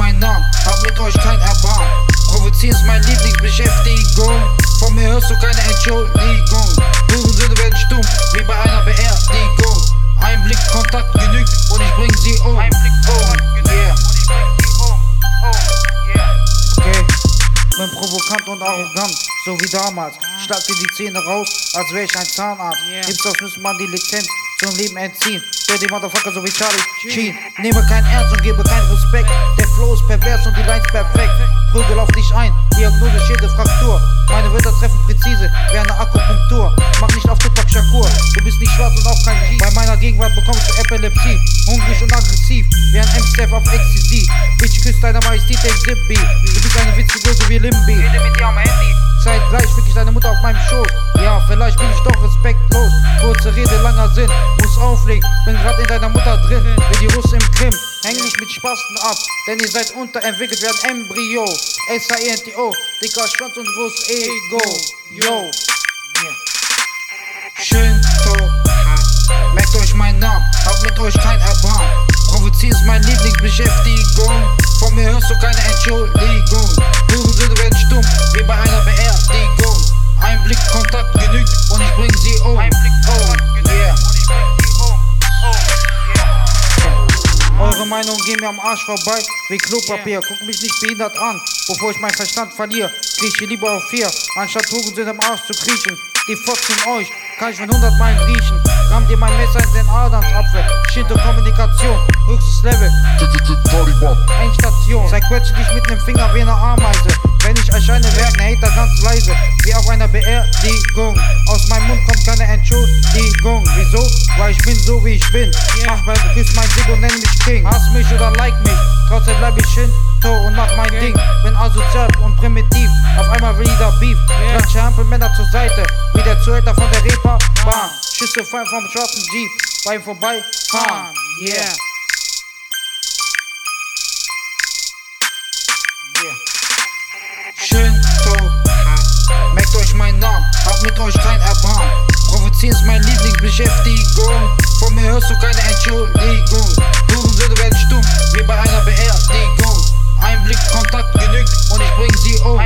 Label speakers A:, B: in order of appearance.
A: meinen Namen, hab mit euch kein Erbarm. Provozieren ist meine Lieblingsbeschäftigung. Von mir hörst du keine Entschuldigung. Hurensöhne werden stumm, wie bei einer Beerdigung. Ein Blick Kontakt genügt und ich bring sie um.
B: Ein Blick Kontakt genügt
A: yeah.
B: und ich bring sie um. Oh, yeah.
A: Okay. Bin provokant und arrogant, so wie damals. Schlag dir die Zähne raus, als wär ich ein Zahnarzt.
B: Yeah.
A: Gibt's das, müsste man die Lizenz zum Leben entziehen. Dirty Motherfucker, so wie Charlie Sheen. Nehme kein Ernst und gebe keinen Respekt. Der Flow ist pervers und die Lines perfekt. Prügel auf dich ein, Diagnose, Schädel, Fraktur. Meine Wörter treffen präzise, wie eine Akupunktur. Mach nicht auf Tupac Shakur, du bist nicht schwarz und auch kein G. Bei meiner Gegenwart bekommst du Epilepsie. Hungrig und aggressiv, wie ein M-Step auf Ecstasy. Bitch, küsst deiner Majestät, der Zippy. Du bist eine Witzfigur, so wie Limby.
B: Rede mit dir am Handy.
A: Zeitgleich fick ich deine Mutter auf meinem Schoß. Ja, vielleicht bin ich doch respektlos. Kurze Rede, langer Sinn, muss auflegen. Bin grad in deiner Mutter drin, wie die Russen im Krim. Häng nicht mit Spasten ab, denn ihr seid unterentwickelt wie ein Embryo. S-I-N-T-O, dicker Schwanz und großes Ego. Yo. Schön. Merkt euch meinen Namen, hab mit euch kein Erbarm. Provozieren ist meine Lieblingsbeschäftigung. Von mir hörst du keine Entschuldigung. Hurensöhne werden stumm, wie bei einer Beerdigung. Um. Oh, yeah. Eure Meinung geht mir am Arsch vorbei wie Klopapier. Guck mich nicht behindert an, bevor ich meinen Verstand verliere. Krieche lieber auf vier, anstatt Hurensöhne im Arsch zu kriechen. Die fotzen euch, kann ich von 100 Meilen riechen. Rammt ihr mein Messer in den Adamsapfel. Shinto Kommunikation, höchstes Level. Endstation. Sei quetsche dich mit nem Finger wie eine Ameise. Wenn ich erscheine, werden Hater ganz leise, wie auf einer Beerdigung. Aus Entschuldigung. Wieso? Weil ich bin so wie ich bin. Mach mal, küss mein Dick und nenn mich King. Hass mich oder like mich, trotzdem bleib ich Shinto und mach mein Ding. Bin asozial und primitiv, auf einmal wieder Beef. Klatsche Hampelmänner zur Seite, wie der Zuhälter von der Reeperbahn. Schüsse fallen vom schwarzen Jeep, beim Vorbeifahren. Yeah. Yeah. Schön, to, ha. Merkt euch meinen Namen, hab mit euch kein Erbarm. Lieblingsbeschäftigung. Von mir hörst du keine Entschuldigung. Hurensöhne stumm, wie bei einer Beerdigung. Ein Blick Kontakt genügt und ich bring sie um.